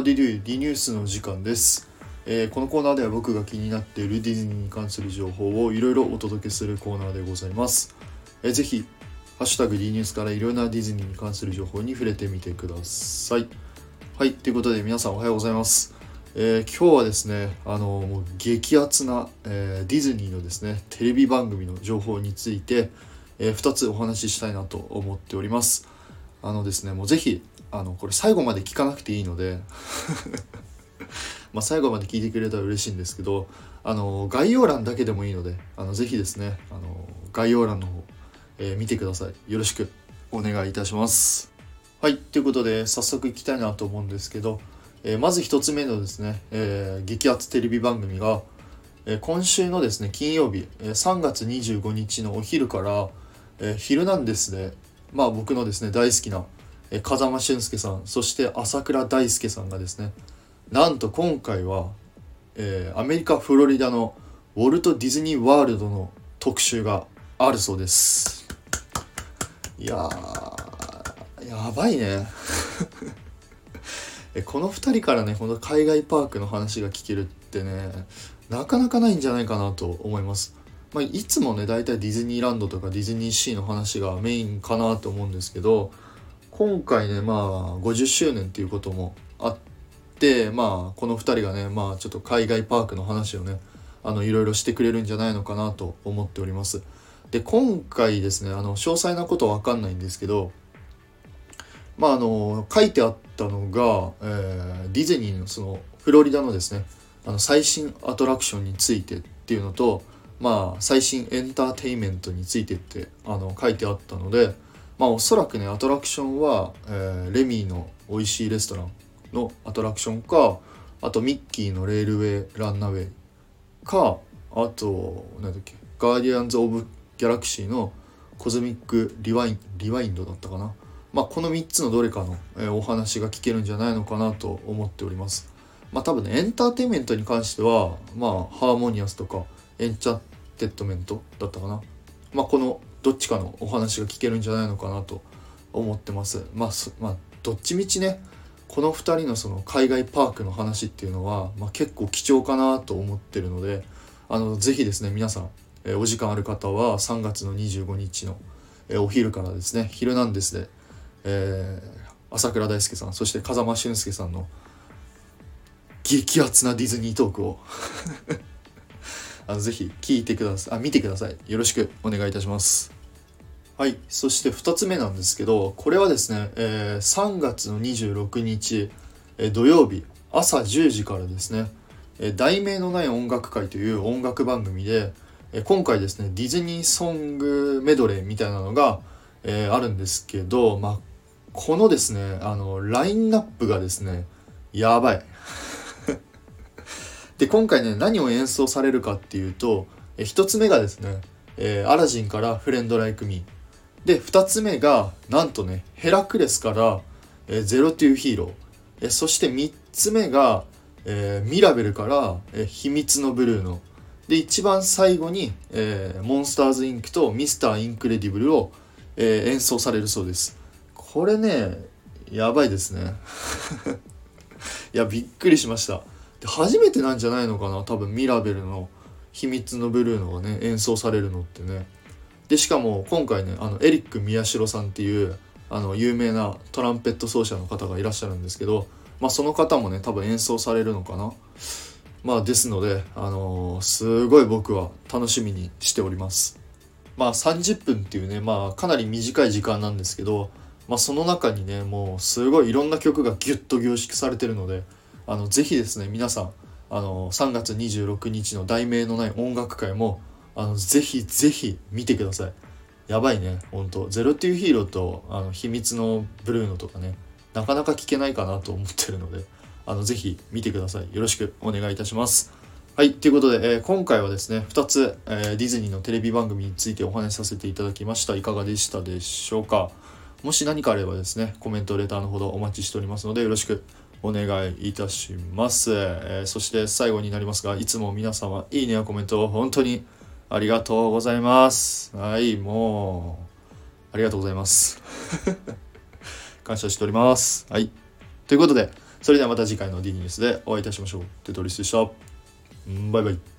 ハディデュー D ニュースの時間です、えーこのコーナーでは僕が気になっているディズニーに関する情報をいろいろお届けするコーナーでございます、えーぜひハッシュタグ D ニュースからいろんなディズニーに関する情報に触れてみてください。はいということで皆さんおはようございます。えー今日はですねあのもう激アツな、えディズニーのですねテレビ番組の情報について、え2つお話ししたいなと思っております。あのですねもうぜひあのこれ最後まで聞かなくていいので ま最後まで聞いてくれたら嬉しいんですけどあの概要欄だけでもいいのであのぜひですねあの概要欄の方、えー見てください。よろしくお願いいたします。はいということで早速いきたいなと思うんですけど、えーまず一つ目のですね、えー激アツテレビ番組が、え今週のですね金曜日、え3月25日のお昼から「えーヒルナンデスで」まあ僕のですね大好きな、え風間俊介さんそして朝倉大輔さんがですねなんと今回は、えーアメリカ・フロリダのウォルト・ディズニー・ワールドの特集があるそうです。いややばいね。この2人からねこの海外パークの話が聞けるってねなかなかないんじゃないかなと思います、まあ、いつもね大体ディズニーランドとかディズニーシーの話がメインかなと思うんですけど今回ねまあ50周年っていうこともあってまあこの2人がねまあちょっと海外パークの話をねあのいろいろしてくれるんじゃないのかなと思っております。で今回ですねあの詳細なことは分かんないんですけどまああの書いてあったのが、えーディズニーのそのフロリダのですねあの最新アトラクションについてっていうのとまあ最新エンターテインメントについてってあの書いてあったのでまあおそらくねアトラクションは、えーレミーの美味しいレストランのアトラクションかあとミッキーのレールウェイランナウェイかあとなんだっけガーディアンズ・オブ・ギャラクシーのコズミック・リワインリワインドだったかな。まあこの3つのどれかの、えーお話が聞けるんじゃないのかなと思っております。まあ多分ねエンターテインメントに関してはまあハーモニアスとかエンチャテッドメントだったかな？まあこのどっちかのお話が聞けるんじゃないのかなと思ってます。まあまあどっちみちねこの2人のその海外パークの話っていうのは、まあ、結構貴重かなと思ってるのであのぜひですね皆さん、えーお時間ある方は3月の25日の、えーお昼からですね「ヒルナンデスで」えー朝倉大輔さんそして風間俊介さんの激アツなディズニートークを あのぜひ聞いてください。あ見てください。よろしくお願いいたします。はい。そして2つ目なんですけどこれはですね、えー3月の26日、えー土曜日朝10時からですね「えー題名のない音楽会」という音楽番組で、えー今回ですねディズニーソングメドレーみたいなのが、えーあるんですけど、まあ、このですねあのラインナップがですねやばい。で今回ね何を演奏されるかっていうと、え1つ目がですね、えーアラジンから「 Friend Like Me」で2つ目がなんとねヘラクレスから「えー Zero to Hero」えーそして3つ目が、えーミラベルから、えー秘密のブルーノ」で一番最後に、えーモンスターズ・インクとミスター・インクレディブルを、えー演奏されるそうです。これねやばいですね。いやびっくりしました。で初めてなんじゃないのかな？多分ミラベルの「秘密のブルーノ」がね演奏されるのってね。でしかも今回ねあのエリック宮代さんっていうあの有名なトランペット奏者の方がいらっしゃるんですけど、まあ、その方もね多分演奏されるのかな？まあですので、あのーすごい僕は楽しみにしております。まあ30分っていうねまあかなり短い時間なんですけど、まあ、その中にねもうすごいいろんな曲がギュッと凝縮されてるのであのぜひですね皆さんあの3月26日の題名のない音楽会もあのぜひぜひ見てください。やばいねほんと「ゼロっていうヒーローとあの秘密のブルーノとかねなかなか聞けないかなと思ってるのであのぜひ見てください。よろしくお願いいたします。はいということで、えー今回はですね2つ、えーディズニーのテレビ番組についてお話しさせていただきました。いかがでしたでしょうか。もし何かあればですねコメントレターのほどお待ちしておりますのでよろしくお願いいたします、えーそして最後になりますがいつも皆様いいねやコメントを本当にありがとうございます。はいもうありがとうございます。感謝しております。はい。ということでそれではまた次回の D ニュースでお会いいたしましょう。テトリスでした。バイバイ。